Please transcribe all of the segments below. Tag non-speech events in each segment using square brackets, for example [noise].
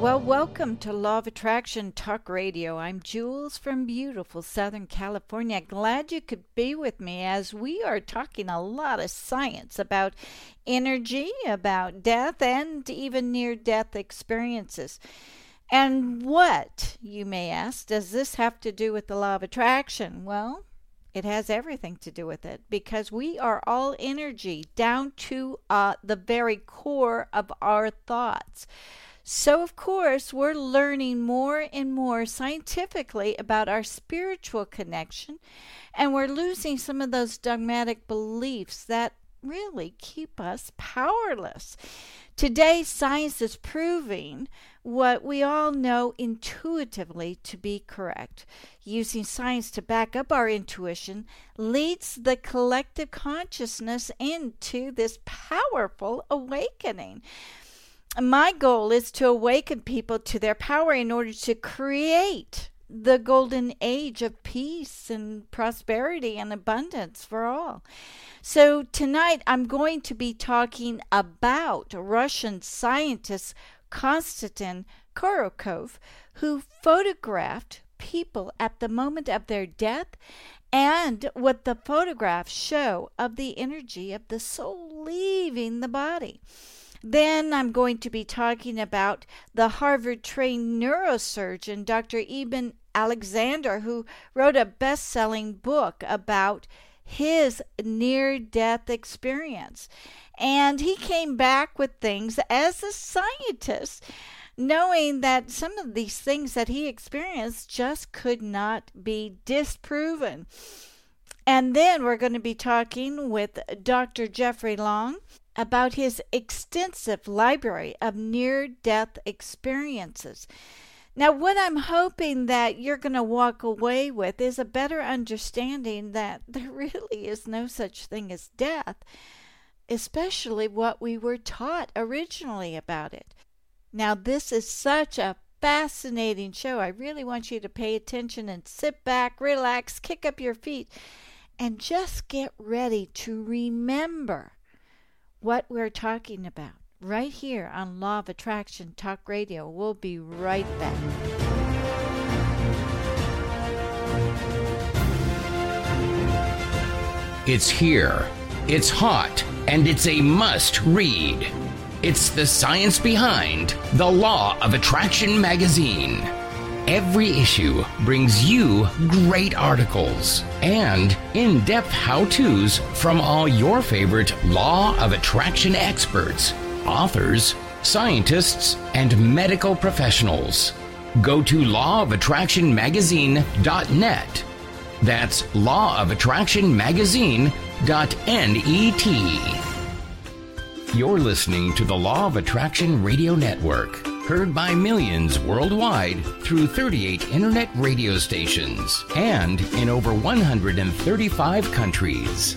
Well, welcome to Law of Attraction Talk Radio. I'm Jules from beautiful Southern California. Glad you could be with me as we are talking a lot of science about energy, about death, and even near death experiences. And what, you may ask, does this have to do with the law of attraction? Well, it has everything to do with it because we are all energy down to uh, the very core of our thoughts. So, of course, we're learning more and more scientifically about our spiritual connection, and we're losing some of those dogmatic beliefs that really keep us powerless. Today, science is proving what we all know intuitively to be correct. Using science to back up our intuition leads the collective consciousness into this powerful awakening my goal is to awaken people to their power in order to create the golden age of peace and prosperity and abundance for all. So, tonight I'm going to be talking about Russian scientist Konstantin Korotkov, who photographed people at the moment of their death and what the photographs show of the energy of the soul leaving the body. Then I'm going to be talking about the Harvard trained neurosurgeon, Dr. Eben Alexander, who wrote a best selling book about his near death experience. And he came back with things as a scientist, knowing that some of these things that he experienced just could not be disproven. And then we're going to be talking with Dr. Jeffrey Long about his extensive library of near death experiences. Now, what I'm hoping that you're going to walk away with is a better understanding that [laughs] there really is no such thing as death, especially what we were taught originally about it. Now, this is such a fascinating show. I really want you to pay attention and sit back, relax, kick up your feet, and just get ready to remember what we're talking about right here on Law of Attraction Talk Radio. We'll be right back. It's here, it's hot, and it's a must read. It's the science behind The Law of Attraction magazine. Every issue brings you great articles and in depth how to's from all your favorite law of attraction experts, authors, scientists, and medical professionals. Go to lawofattractionmagazine.net. That's lawofattractionmagazine.net. You're listening to the Law of Attraction Radio Network heard by millions worldwide through 38 internet radio stations and in over 135 countries.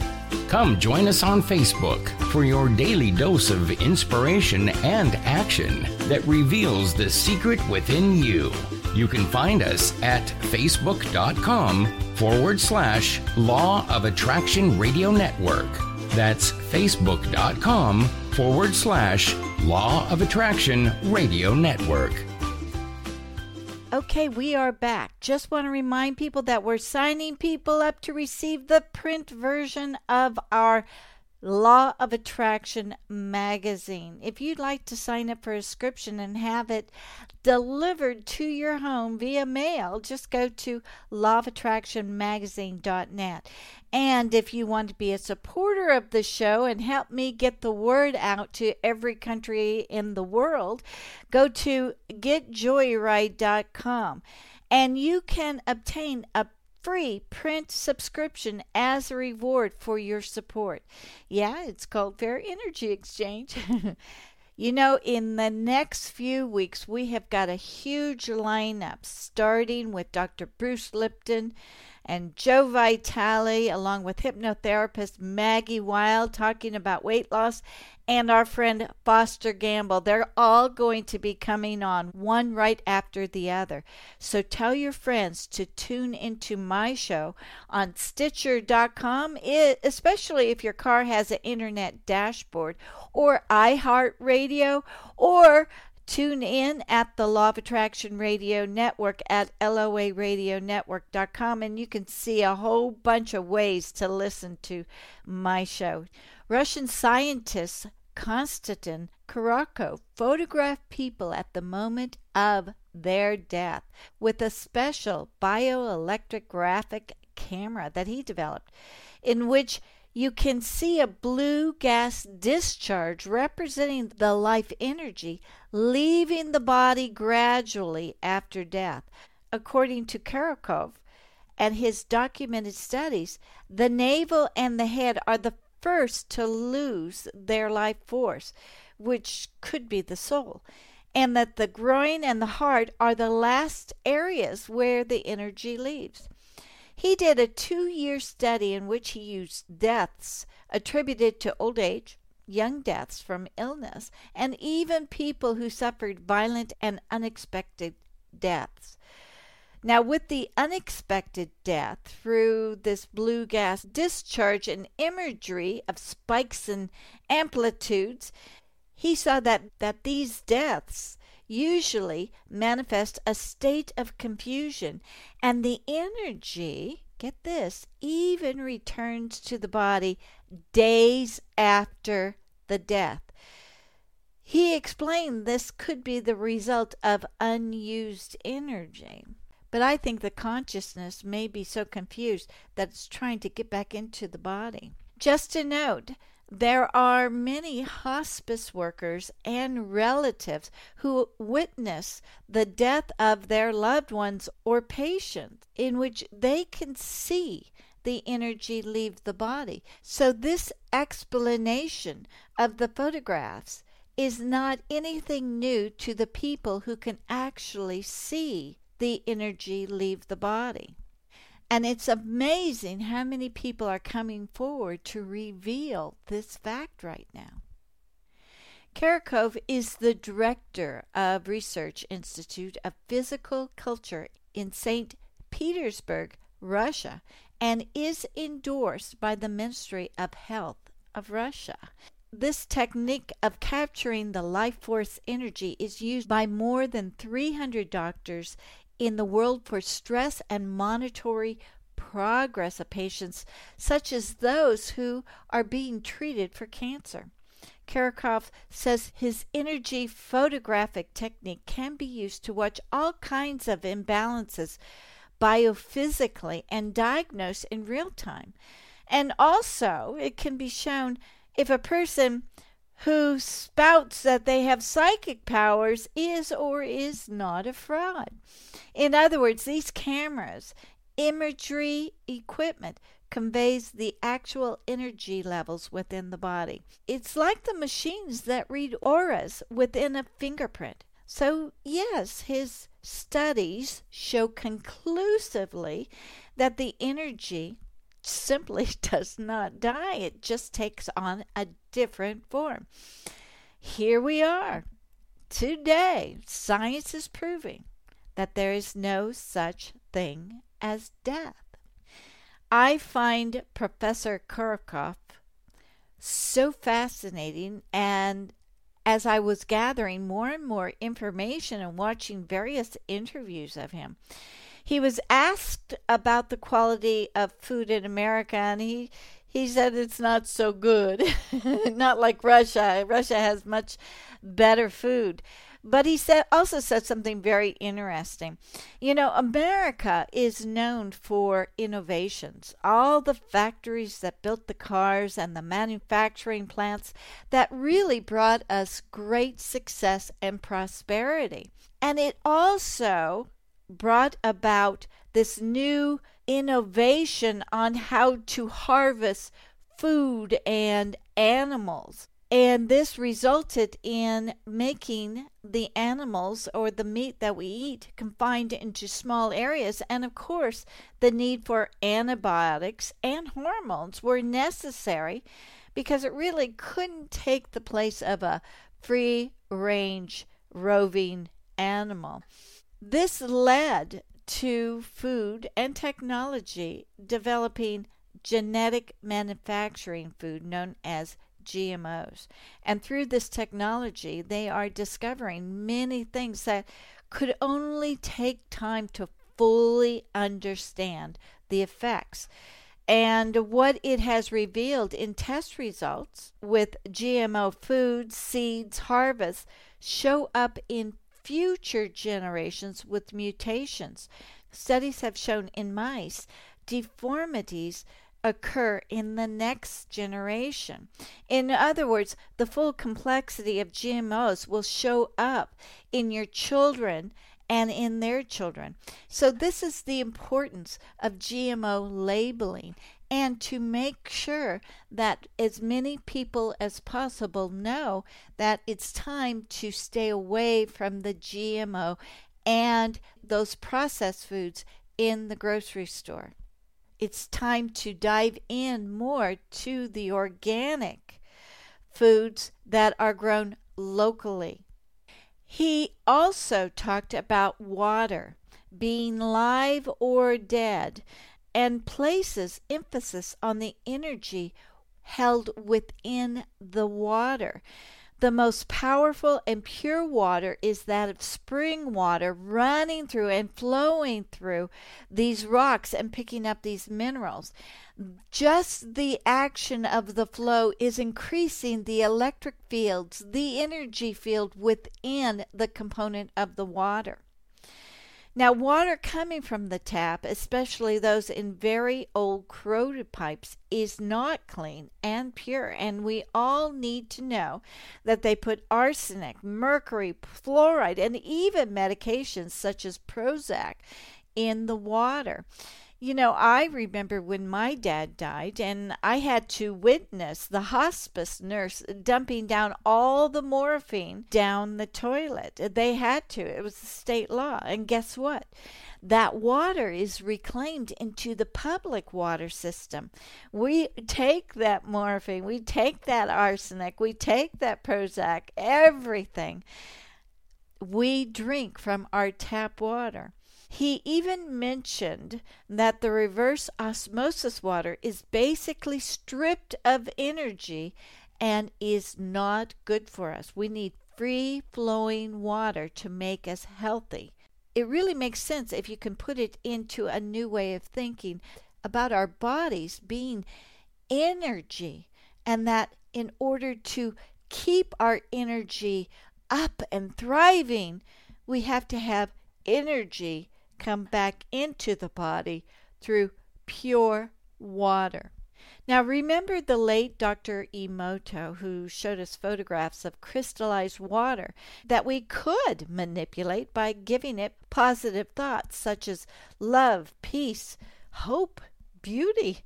Come join us on Facebook for your daily dose of inspiration and action that reveals the secret within you. You can find us at facebook.com forward slash Law of Attraction Radio Network. That's facebook.com forward slash Law of Attraction Radio Network. Okay, we are back. Just want to remind people that we're signing people up to receive the print version of our Law of Attraction magazine. If you'd like to sign up for a subscription and have it delivered to your home via mail, just go to lawofattractionmagazine.net. And if you want to be a supporter of the show and help me get the word out to every country in the world, go to getjoyride.com and you can obtain a free print subscription as a reward for your support. Yeah, it's called Fair Energy Exchange. [laughs] You know, in the next few weeks, we have got a huge lineup starting with Dr. Bruce Lipton and Joe Vitale, along with hypnotherapist Maggie Wild, talking about weight loss, and our friend Foster Gamble. They're all going to be coming on, one right after the other. So tell your friends to tune into my show on Stitcher.com, especially if your car has an internet dashboard, or iHeartRadio, or Tune in at the Law of Attraction Radio Network at loaradionetwork.com and you can see a whole bunch of ways to listen to my show. Russian scientist Konstantin Korotkov photographed people at the moment of their death with a special bioelectrographic camera that he developed in which you can see a blue gas discharge representing the life energy leaving the body gradually after death. According to Korotkov and his documented studies, the navel and the head are the first to lose their life force, which could be the soul, and that the groin and the heart are the last areas where the energy leaves. He did a two year study in which he used deaths attributed to old age, young deaths from illness, and even people who suffered violent and unexpected deaths. Now, with the unexpected death through this blue gas discharge and imagery of spikes and amplitudes, he saw that, that these deaths usually manifest a state of confusion, and the energy, get this, even returns to the body days after the death. He explained this could be the result of unused energy. But I think the consciousness may be so confused that it's trying to get back into the body. Just a note there are many hospice workers and relatives who witness the death of their loved ones or patients in which they can see the energy leave the body. So, this explanation of the photographs is not anything new to the people who can actually see the energy leave the body. And it's amazing how many people are coming forward to reveal this fact right now. Korotkov is the director of Research Institute of Physical Culture in St. Petersburg, Russia, and is endorsed by the Ministry of Health of Russia. This technique of capturing the life force energy is used by more than 300 doctors in the world for stress and monitoring progress of patients, such as those who are being treated for cancer. Korotkov says his energy photographic technique can be used to watch all kinds of imbalances biophysically and diagnose in real time. And also, it can be shown if a person who spouts that they have psychic powers is or is not a fraud. In other words, these cameras, imagery equipment, conveys the actual energy levels within the body. It's like the machines that read auras within a fingerprint. So, yes, his studies show conclusively that the energy simply [laughs] does not die, it just takes on a different form. Here we are. Today, science is proving that there is no such thing as death. I find Professor Korotkov so fascinating, and as I was gathering more and more information and watching various interviews of him, he was asked about the quality of food in America, and he he said it's not so good, [laughs] not like Russia. Russia has much better food. But he said also said something very interesting. You know, America is known for innovations. All the factories that built the cars and the manufacturing plants that really brought us great success and prosperity. And it also brought about this new innovation on how to harvest food and animals. And this resulted in making the animals or the meat that we eat confined into small areas. And of course, the need for antibiotics and hormones were necessary because it really couldn't take the place of a free range roving animal. This led to food and technology developing genetic manufacturing food known as GMOs. And through this technology, they are discovering many things that could only take time to fully understand the effects. And what it has revealed in test results with GMO foods, seeds, harvests show up in future generations with mutations. Studies have shown in mice deformities occur in the next generation. In other words, the full complexity of GMOs will show up in your children and in their children. So, this is the importance of GMO labeling and to make sure that as many people as possible know that it's time to stay away from the GMO and those processed foods in the grocery store it's time to dive in more to the organic foods that are grown locally. He also talked about water being live or dead and places emphasis on the energy held within the water. The most powerful and pure water is that of spring water running through and flowing through these rocks and picking up these minerals. Just the action of the flow is increasing the electric fields, the energy field within the component of the water. Now, water coming from the tap, especially those in very old corroded pipes, is not clean and pure, and we all need to know that they put arsenic, mercury, fluoride, and even medications such as Prozac in the water. You know, I remember when my dad died, and I had to witness the hospice nurse dumping down all the morphine down the toilet. They had to, it was state law. And guess what? That water is reclaimed into the public water system. We take that morphine, we take that arsenic, we take that Prozac, everything. We drink from our tap water. He even mentioned that the reverse osmosis water is basically stripped of energy and is not good for us. We need free flowing water to make us healthy. It really makes sense if you can put it into a new way of thinking about our bodies being energy, and that in order to keep our energy up and thriving, we have to have energy come back into the body through pure water. Now, remember the late Dr. Emoto, who showed us photographs of crystallized water that we could manipulate by giving it positive thoughts such as love, peace, hope, beauty.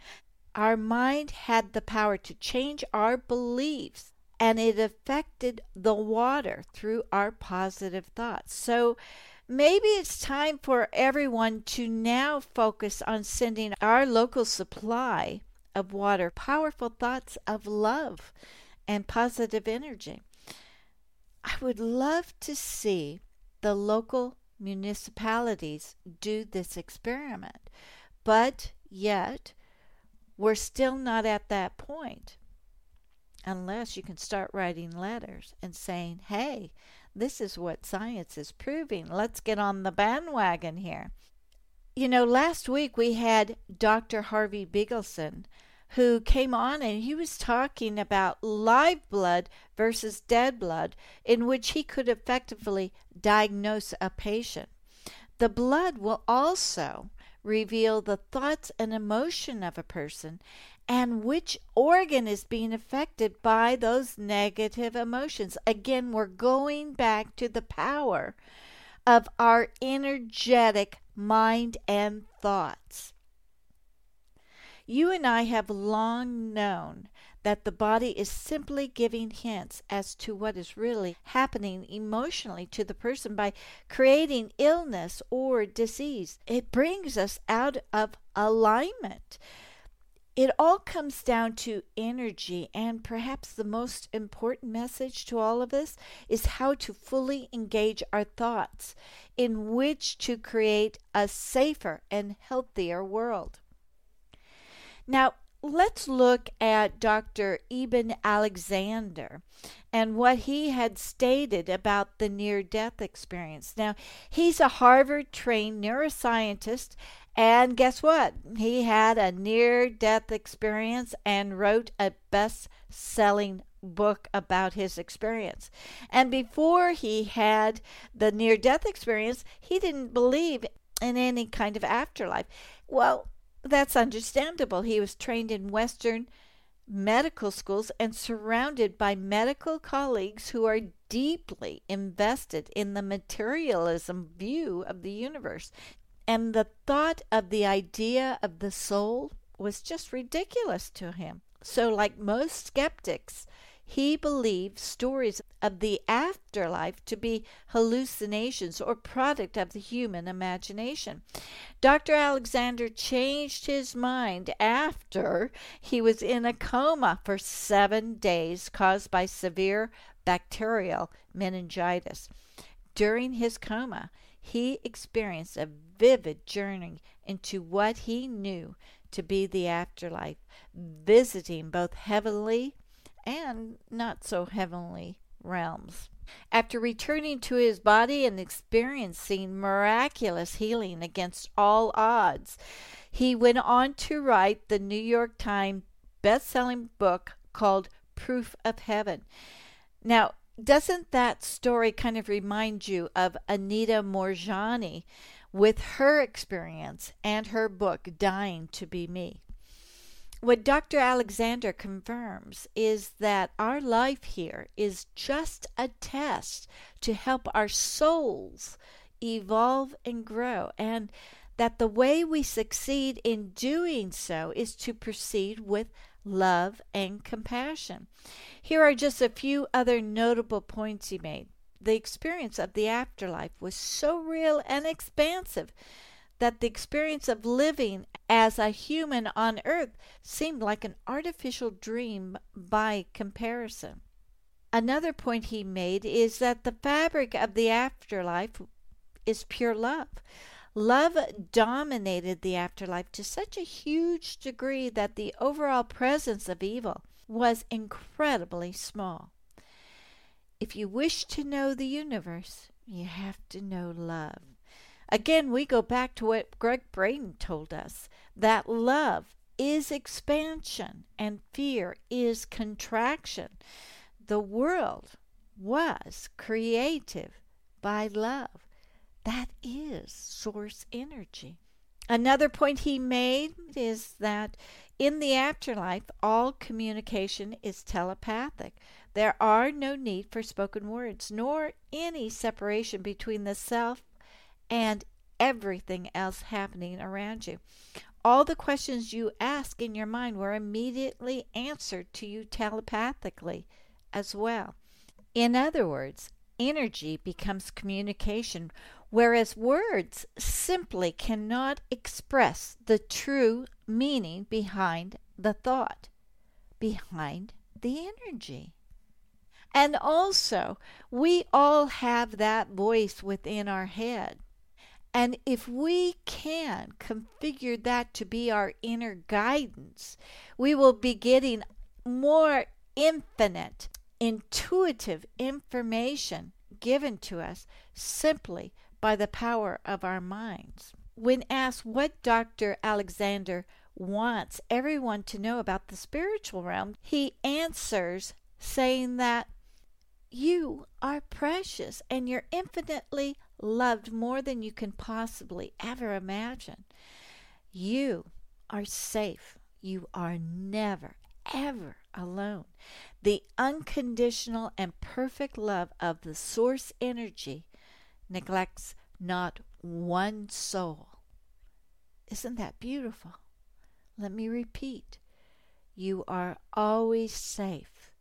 Our mind had the power to change our beliefs, and it affected the water through our positive thoughts. So, Maybe it's time for everyone to now focus on sending our local supply of water powerful thoughts of love and positive energy. I would love to see the local municipalities do this experiment, but yet we're still not at that point unless you can start writing letters and saying, hey, this is what science is proving. Let's get on the bandwagon here. You know, last week we had Dr. Harvey Bigelsen who came on and he was talking about live blood versus dead blood, in which he could effectively diagnose a patient. The blood will also reveal the thoughts and emotion of a person and which organ is being affected by those negative emotions. Again, we're going back to the power of our energetic mind and thoughts. You and I have long known that the body is simply giving hints as to what is really happening emotionally to the person by creating illness or disease. It brings us out of alignment. It all comes down to energy, and perhaps the most important message to all of us is how to fully engage our thoughts in which to create a safer and healthier world. Now, let's look at Dr. Eben Alexander and what he had stated about the near death experience. Now, he's a Harvard trained neuroscientist, and guess what? He had a near death experience and wrote a best selling book about his experience. And before he had the near death experience, he didn't believe in any kind of afterlife. Well, that's understandable. He was trained in Western medical schools and surrounded by medical colleagues who are deeply invested in the materialism view of the universe. And the thought of the idea of the soul was just ridiculous to him. So, like most skeptics, he believed stories of the afterlife to be hallucinations or product of the human imagination. Dr. Alexander changed his mind after he was in a coma for seven days caused by severe bacterial meningitis. During his coma, he experienced a vivid journey into what he knew to be the afterlife, visiting both heavenly and not so heavenly realms. After returning to his body and experiencing miraculous healing against all odds, he went on to write the New York Times best-selling book called Proof of Heaven. Now, doesn't that story kind of remind you of Anita Moorjani with her experience and her book Dying to Be Me? What Dr. Alexander confirms is that our life here is just a test to help our souls evolve and grow, and that the way we succeed in doing so is to proceed with love and compassion. Here are just a few other notable points he made. The experience of the afterlife was so real and expansive that the experience of living as a human on earth seemed like an artificial dream by comparison. Another point he made is that the fabric of the afterlife is pure love. Love dominated the afterlife to such a huge degree that the overall presence of evil was incredibly small. If you wish to know the universe, you have to know love. Again, we go back to what Gregg Braden told us that love is expansion and fear is contraction. The world was creative by love. That is source energy. Another point he made is that in the afterlife, all communication is telepathic. There are no need for spoken words, nor any separation between the self and everything else happening around you. All the questions you ask in your mind were immediately answered to you telepathically as well. In other words, energy becomes communication, whereas words simply cannot express the true meaning behind the thought, behind the energy. And also, we all have that voice within our head and if we can configure that to be our inner guidance, we will be getting more infinite, intuitive information given to us simply by the power of our minds. When asked what Dr. Alexander wants everyone to know about the spiritual realm, he answers saying that you are precious and you're infinitely loved more than you can possibly ever imagine. You are safe. You are never, ever alone. The unconditional and perfect love of the source energy neglects not one soul. Isn't that beautiful? Let me repeat. You are always safe.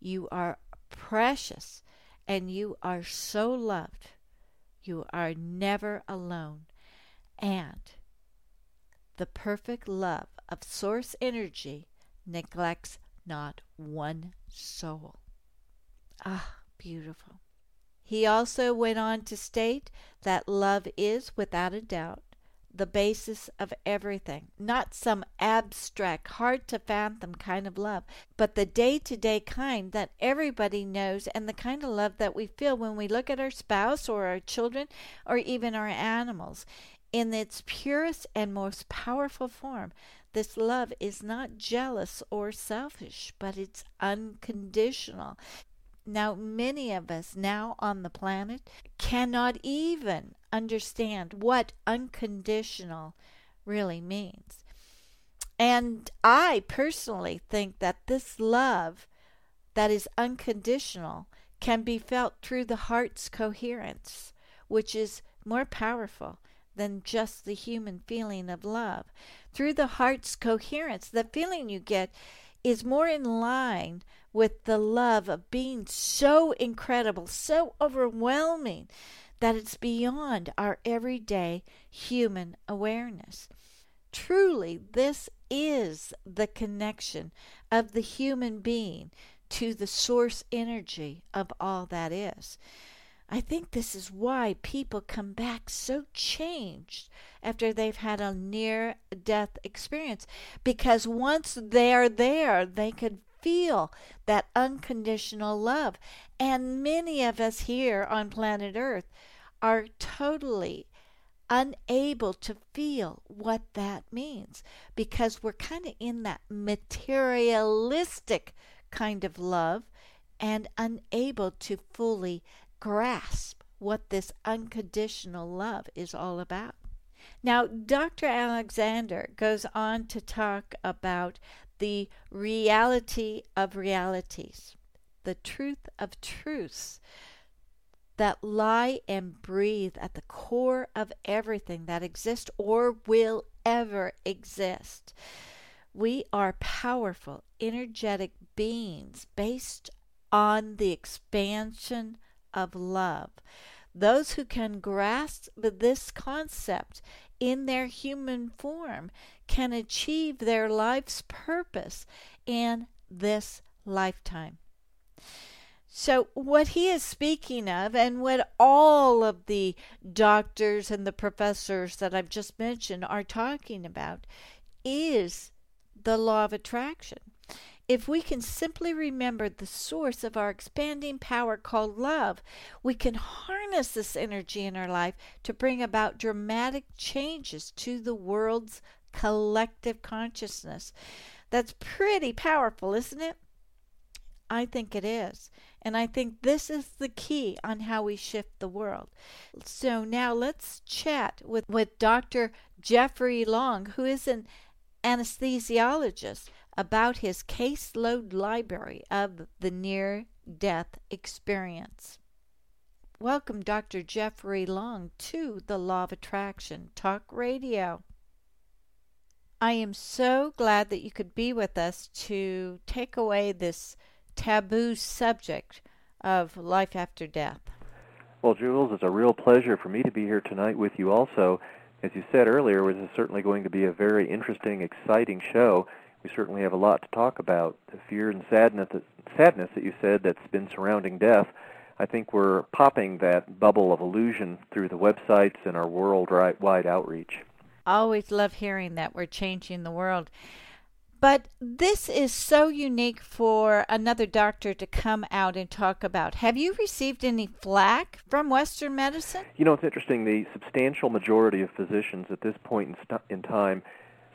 You are precious and you are so loved. You are never alone. And the perfect love of source energy neglects not one soul. Ah, beautiful. He also went on to state that love is, without a doubt, the basis of everything, not some abstract, hard to fathom kind of love, but the day to day kind that everybody knows and the kind of love that we feel when we look at our spouse or our children or even our animals. In its purest and most powerful form, this love is not jealous or selfish, but it's unconditional. Now, many of us now on the planet cannot even understand what unconditional really means. And I personally think that this love that is unconditional can be felt through the heart's coherence, which is more powerful than just the human feeling of love. Through the heart's coherence, the feeling you get is more in line with the love of being so incredible, so overwhelming that it's beyond our everyday human awareness. Truly, this is the connection of the human being to the source energy of all that is. I think this is why people come back so changed after they've had a near death experience. Because once they're there, they could feel that unconditional love. And many of us here on planet Earth are totally unable to feel what that means because we're kind of in that materialistic kind of love and unable to fully grasp what this unconditional love is all about. Now, Dr. Alexander goes on to talk about the reality of realities, the truth of truths that lie and breathe at the core of everything that exists or will ever exist. We are powerful, energetic beings based on the expansion of love. Those who can grasp this concept in their human form can achieve their life's purpose in this lifetime. So, what he is speaking of, and what all of the doctors and the professors that I've just mentioned are talking about, is the law of attraction. If we can simply remember the source of our expanding power called love, we can harness this energy in our life to bring about dramatic changes to the world's collective consciousness. That's pretty powerful, isn't it? I think it is. And I think this is the key on how we shift the world. So now let's chat with, with Dr. Jeffrey Long, who is an anesthesiologist about his caseload library of the near death experience. Welcome, Dr. Jeffrey Long, to the Law of Attraction Talk Radio. I am so glad that you could be with us to take away this taboo subject of life after death. Well, Jules, it's a real pleasure for me to be here tonight with you also. As you said earlier, this is certainly going to be a very interesting, exciting show we certainly have a lot to talk about. The fear and sadness that, sadness that you said that's been surrounding death. I think we're popping that bubble of illusion through the websites and our worldwide outreach. Always love hearing that we're changing the world. But this is so unique for another doctor to come out and talk about. Have you received any flack from Western medicine? You know, it's interesting. The substantial majority of physicians at this point in, st- in time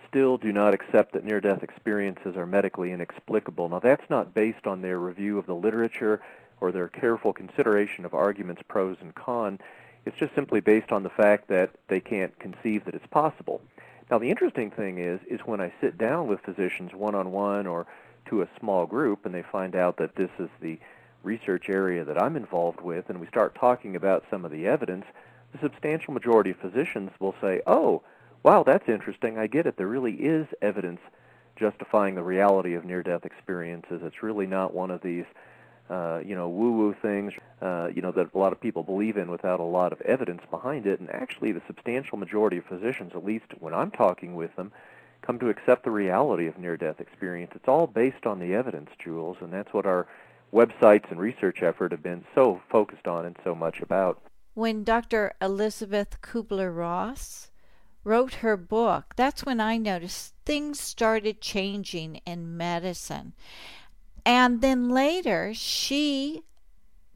still do not accept that near death experiences are medically inexplicable. Now, that's not based on their review of the literature or their careful consideration of arguments pros and cons. It's just simply based on the fact that they can't conceive that it's possible. Now, the interesting thing is, is when I sit down with physicians one-on-one or to a small group and they find out that this is the research area that I'm involved with and we start talking about some of the evidence, the substantial majority of physicians will say, oh, wow, that's interesting. I get it. There really is evidence justifying the reality of near-death experiences. It's really not one of these, uh, you know, woo-woo things, uh, you know, that a lot of people believe in without a lot of evidence behind it. And actually, the substantial majority of physicians, at least when I'm talking with them, come to accept the reality of near-death experience. It's all based on the evidence, Jules, and that's what our websites and research effort have been so focused on and so much about. When Dr. Elizabeth Kubler-Ross wrote her book, that's when I noticed things started changing in medicine. And then later, she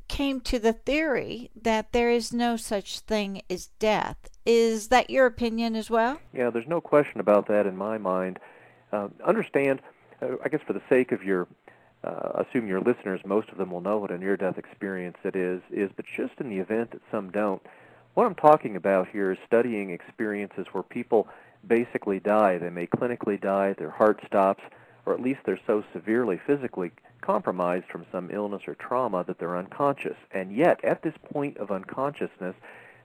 came to the theory that there is no such thing as death. Is that your opinion as well? Yeah, there's no question about that in my mind. Uh, understand, uh, I guess for the sake of your, uh, assume your listeners, most of them will know what a near-death experience it is, is, but just in the event that some don't, what I'm talking about here is studying experiences where people basically die. They may clinically die, their heart stops, or at least they're so severely physically compromised from some illness or trauma that they're unconscious. And yet, at this point of unconsciousness,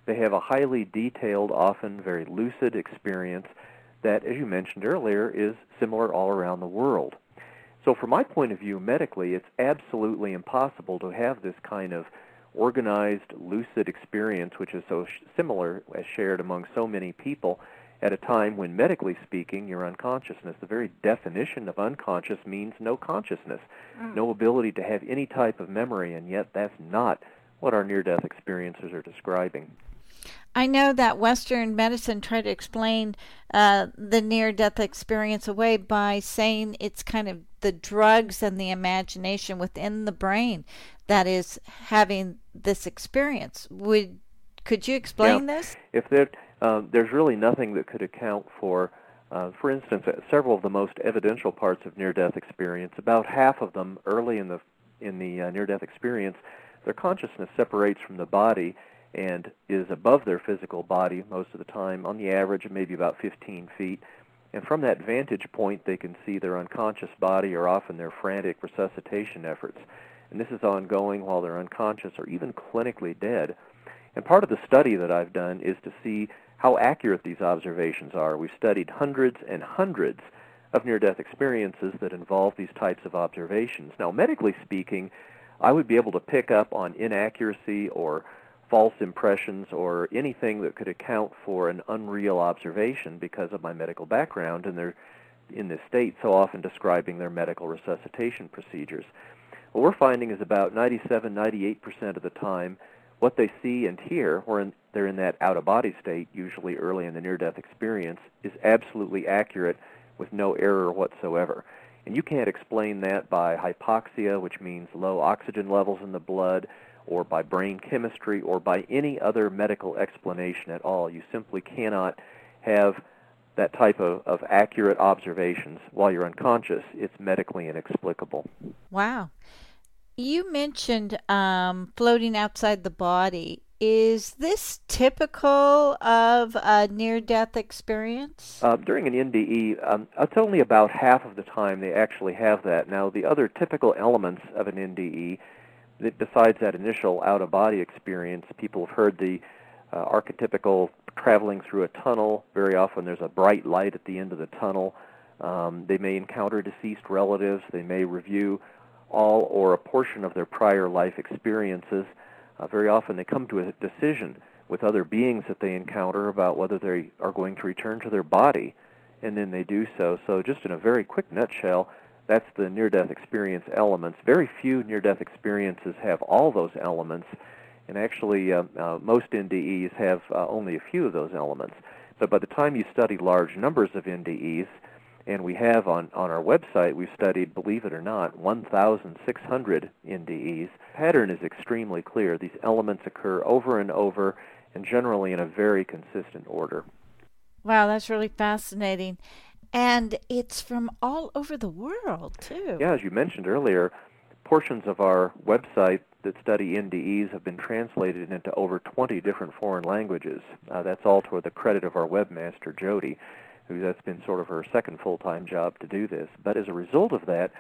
they have a highly detailed, often very lucid experience that, as you mentioned earlier, is similar all around the world. So, from my point of view, medically, it's absolutely impossible to have this kind of organized, lucid experience, which is so sh- similar as shared among so many people at a time when, medically speaking, your unconsciousness, the very definition of unconscious means no consciousness, mm. no ability to have any type of memory, and yet that's not what our near death experiences are describing. I know that Western medicine tried to explain uh, the near death experience away by saying it's kind of the drugs and the imagination within the brain that is having this experience. Would could you explain this? If there, uh, there's really nothing that could account for, uh, for instance, uh, several of the most evidential parts of near-death experience. About half of them, early in the in the uh, near-death experience, their consciousness separates from the body and is above their physical body most of the time, on the average, maybe about 15 feet. And from that vantage point, they can see their unconscious body or often their frantic resuscitation efforts and this is ongoing while they're unconscious or even clinically dead. And part of the study that I've done is to see how accurate these observations are. We've studied hundreds and hundreds of near-death experiences that involve these types of observations. Now, medically speaking, I would be able to pick up on inaccuracy or false impressions or anything that could account for an unreal observation because of my medical background and they're in this state so often describing their medical resuscitation procedures. What we're finding is about 97, 98% of the time, what they see and hear, when they're in that out-of-body state, usually early in the near-death experience, is absolutely accurate with no error whatsoever. And you can't explain that by hypoxia, which means low oxygen levels in the blood, or by brain chemistry, or by any other medical explanation at all. You simply cannot have that type of, of accurate observations while you're unconscious. It's medically inexplicable. Wow. You mentioned um, floating outside the body. Is this typical of a near death experience? Uh, during an NDE, um, it's only about half of the time they actually have that. Now, the other typical elements of an NDE, that besides that initial out of body experience, people have heard the uh, archetypical traveling through a tunnel. Very often there's a bright light at the end of the tunnel. Um, they may encounter deceased relatives. They may review all or a portion of their prior life experiences. Uh, very often they come to a decision with other beings that they encounter about whether they are going to return to their body, and then they do so. So, just in a very quick nutshell, that's the near death experience elements. Very few near death experiences have all those elements, and actually, uh, uh, most NDEs have uh, only a few of those elements. But by the time you study large numbers of NDEs, and we have on, on our website, we've studied, believe it or not, 1,600 NDEs. Pattern is extremely clear. These elements occur over and over and generally in a very consistent order. Wow, that's really fascinating. And it's from all over the world, too. Yeah, as you mentioned earlier, portions of our website that study NDEs have been translated into over 20 different foreign languages. Uh, that's all toward the credit of our webmaster, Jody that's been sort of her second full-time job to do this. But as a result of that,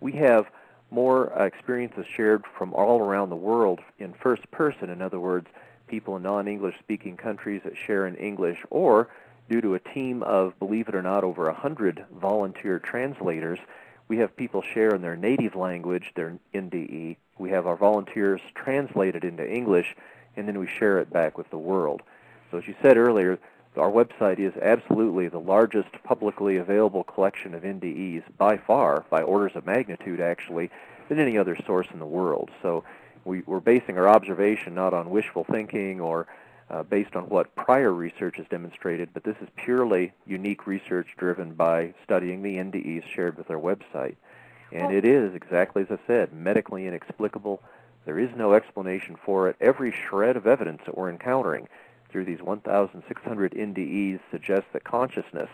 we have more uh, experiences shared from all around the world in first person. In other words, people in non-English speaking countries that share in English, or due to a team of, believe it or not, over 100 volunteer translators, we have people share in their native language, their NDE. We have our volunteers translate it into English, and then we share it back with the world. So as you said earlier, our website is absolutely the largest publicly available collection of NDEs by far, by orders of magnitude actually, than any other source in the world. So we, are basing our observation not on wishful thinking or uh, based on what prior research has demonstrated, but this is purely unique research driven by studying the NDEs shared with our website. And it is, exactly as I said, medically inexplicable. There is no explanation for it. Every shred of evidence that we're encountering through these 1,600 NDEs suggests that consciousness,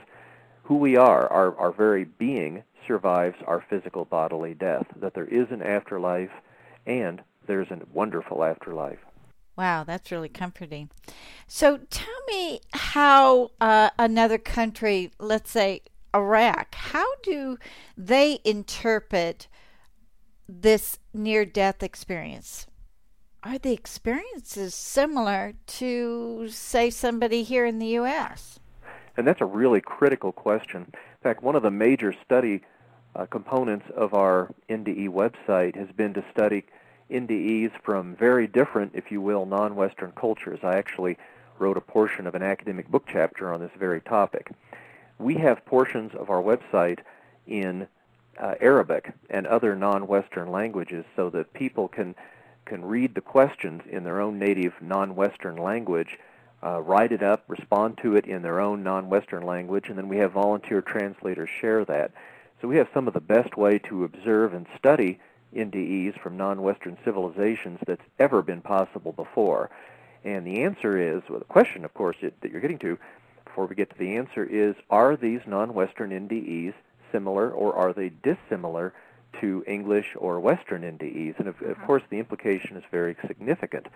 who we are, our, our very being, survives our physical bodily death, that there is an afterlife, and there's a wonderful afterlife. Wow, that's really comforting. So tell me how uh, another country, let's say Iraq, how do they interpret this near death experience? Are the experiences similar to, say, somebody here in the U.S.? And that's a really critical question. In fact, one of the major study uh, components of our NDE website has been to study NDEs from very different, if you will, non-Western cultures. I actually wrote a portion of an academic book chapter on this very topic. We have portions of our website in uh, Arabic and other non-Western languages so that people can can read the questions in their own native non-Western language, uh, write it up, respond to it in their own non-Western language, and then we have volunteer translators share that. So we have some of the best way to observe and study NDEs from non-Western civilizations that's ever been possible before. And the answer is, well, the question, of course, it, that you're getting to, before we get to the answer, is are these non-Western NDEs similar or are they dissimilar to English or Western NDEs. And of, of uh-huh. course, the implication is very significant.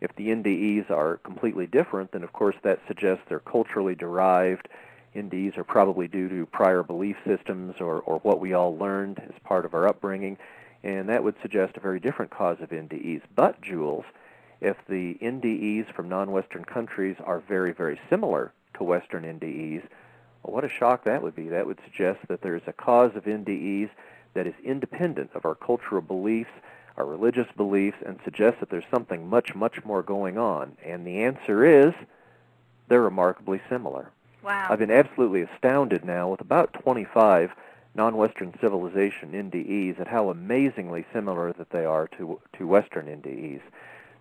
If the NDEs are completely different, then of course that suggests they're culturally derived. NDEs are probably due to prior belief systems or, or what we all learned as part of our upbringing, and that would suggest a very different cause of NDEs. But, Jules, if the NDEs from non-Western countries are very, very similar to Western NDEs, well, what a shock that would be. That would suggest that there's a cause of NDEs that is independent of our cultural beliefs, our religious beliefs, and suggests that there's something much, much more going on. And the answer is they're remarkably similar. Wow. I've been absolutely astounded now with about 25 non-Western civilization NDEs at how amazingly similar that they are to, to Western NDEs.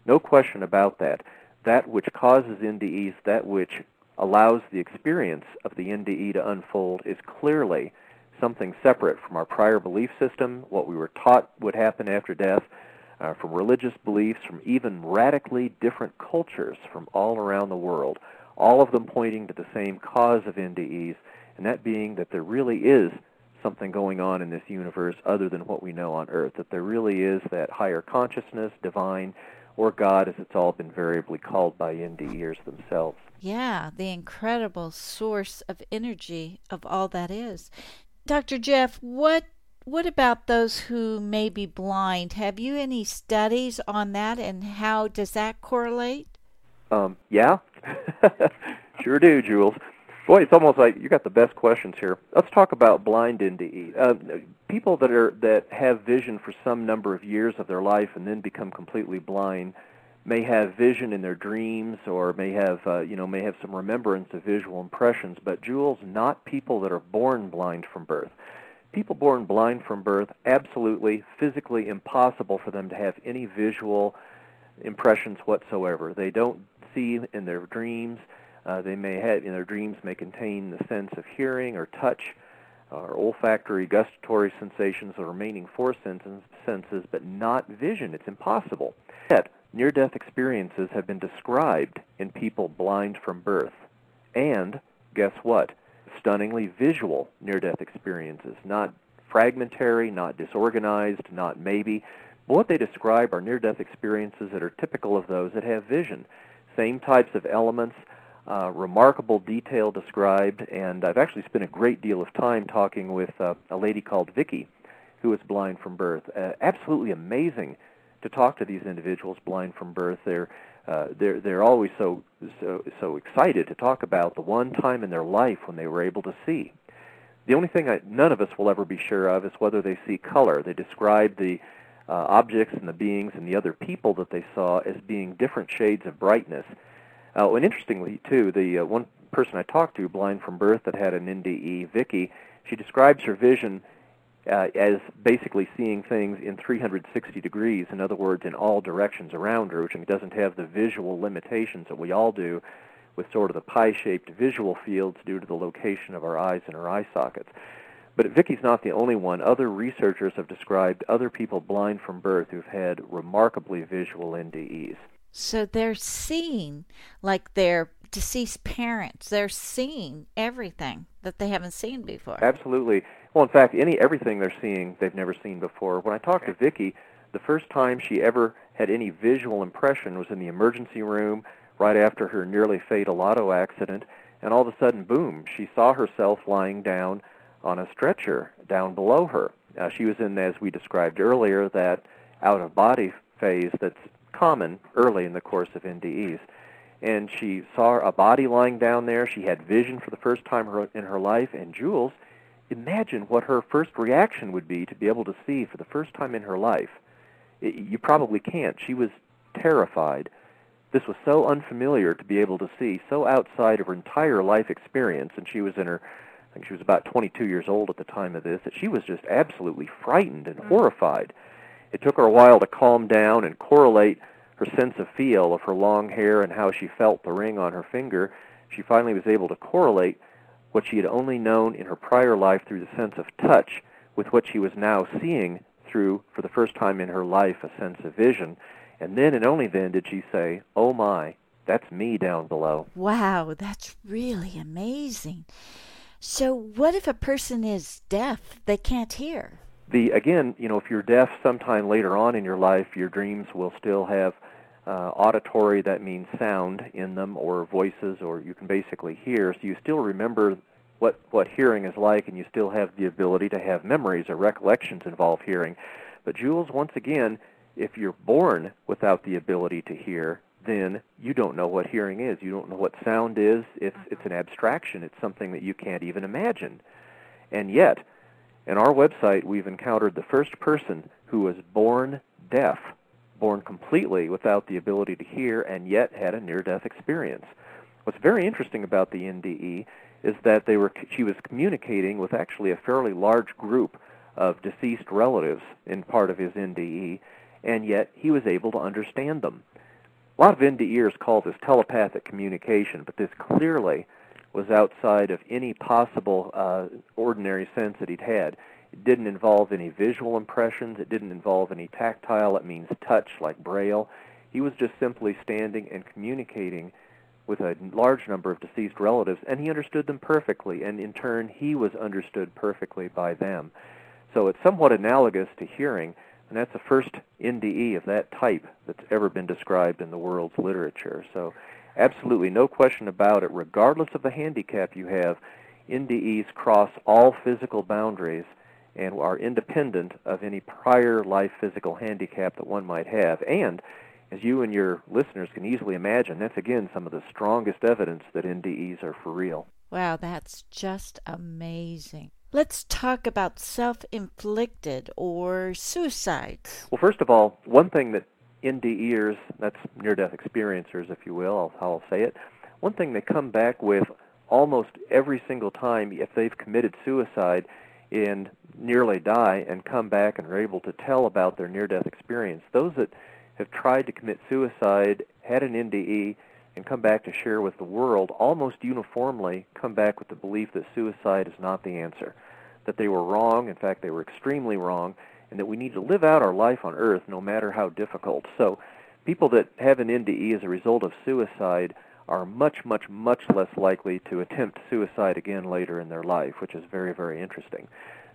No question about that. That which causes NDEs, that which allows the experience of the NDE to unfold is clearly something separate from our prior belief system, what we were taught would happen after death, uh, from religious beliefs, from even radically different cultures from all around the world, all of them pointing to the same cause of NDEs, and that being that there really is something going on in this universe other than what we know on Earth, that there really is that higher consciousness, divine, or God, as it's all been variably called by NDEers themselves. Yeah, the incredible source of energy of all that is. Dr. Jeff, what what about those who may be blind? Have you any studies on that, and how does that correlate? Um, yeah, [laughs] sure do, Jules. Boy, it's almost like you got the best questions here. Let's talk about blind NDE. Uh, people that are that have vision for some number of years of their life and then become completely blind may have vision in their dreams or may have uh, you know may have some remembrance of visual impressions but Jules not people that are born blind from birth. People born blind from birth absolutely physically impossible for them to have any visual impressions whatsoever. They don't see in their dreams. Uh, they may have in their dreams may contain the sense of hearing or touch or olfactory gustatory sensations the remaining four senses, senses but not vision. It's impossible. Yet, Near death experiences have been described in people blind from birth. And, guess what? Stunningly visual near death experiences, not fragmentary, not disorganized, not maybe. But what they describe are near death experiences that are typical of those that have vision. Same types of elements, uh, remarkable detail described, and I've actually spent a great deal of time talking with uh, a lady called Vicky, who is blind from birth. Uh, absolutely amazing to talk to these individuals blind from birth. They're uh, they're they're always so so so excited to talk about the one time in their life when they were able to see. The only thing I, none of us will ever be sure of is whether they see color. They describe the uh, objects and the beings and the other people that they saw as being different shades of brightness. Uh, and interestingly, too, the uh, one person I talked to, blind from birth, that had an NDE, Vicky, she describes her vision uh, as basically seeing things in 360 degrees, in other words, in all directions around her, which doesn't have the visual limitations that we all do with sort of the pie-shaped visual fields due to the location of our eyes and our eye sockets. But Vicky's not the only one. Other researchers have described other people blind from birth who've had remarkably visual NDEs. So they're seeing like their deceased parents. They're seeing everything that they haven't seen before. Absolutely. Well, in fact, any everything they're seeing they've never seen before. When I talked to Vicky, the first time she ever had any visual impression was in the emergency room right after her nearly fatal auto accident, and all of a sudden, boom, she saw herself lying down on a stretcher down below her. Uh, she was in, as we described earlier, that out of body phase that's common early in the course of NDEs. And she saw a body lying down there. She had vision for the first time in her life. And Jules, imagine what her first reaction would be to be able to see for the first time in her life. It, you probably can't. She was terrified. This was so unfamiliar to be able to see, so outside of her entire life experience. And she was in her, I think she was about 22 years old at the time of this, that she was just absolutely frightened and mm. horrified. It took her a while to calm down and correlate her sense of feel of her long hair and how she felt the ring on her finger. She finally was able to correlate what she had only known in her prior life through the sense of touch with what she was now seeing through, for the first time in her life, a sense of vision. And then and only then did she say, Oh my, that's me down below. Wow, that's really amazing. So, what if a person is deaf? They can't hear the again, you know, if you're deaf sometime later on in your life, your dreams will still have uh, auditory, that means sound in them, or voices, or you can basically hear. So you still remember what what hearing is like, and you still have the ability to have memories or recollections involve hearing. But Jules, once again, if you're born without the ability to hear, then you don't know what hearing is. You don't know what sound is. It's it's an abstraction. It's something that you can't even imagine. And yet, in our website, we've encountered the first person who was born deaf, born completely without the ability to hear, and yet had a near-death experience. What's very interesting about the NDE is that they were she was communicating with actually a fairly large group of deceased relatives in part of his NDE, and yet he was able to understand them. A lot of NDEers call this telepathic communication, but this clearly was outside of any possible uh, ordinary sense that he'd had. It didn't involve any visual impressions. It didn't involve any tactile. It means touch, like Braille. He was just simply standing and communicating with a large number of deceased relatives, and he understood them perfectly, and in turn, he was understood perfectly by them. So it's somewhat analogous to hearing, and that's the first NDE of that type that's ever been described in the world's literature. So Absolutely, no question about it. Regardless of the handicap you have, NDEs cross all physical boundaries and are independent of any prior life physical handicap that one might have. And as you and your listeners can easily imagine, that's again some of the strongest evidence that NDEs are for real. Wow, that's just amazing. Let's talk about self inflicted or suicides. Well, first of all, one thing that NDEers, that's near-death experiencers, if you will, how I'll say it, one thing they come back with almost every single time if they've committed suicide and nearly die and come back and are able to tell about their near-death experience. Those that have tried to commit suicide, had an NDE, and come back to share with the world almost uniformly come back with the belief that suicide is not the answer, that they were wrong, in fact they were extremely wrong, and that we need to live out our life on earth no matter how difficult. So people that have an NDE as a result of suicide are much, much, much less likely to attempt suicide again later in their life, which is very, very interesting.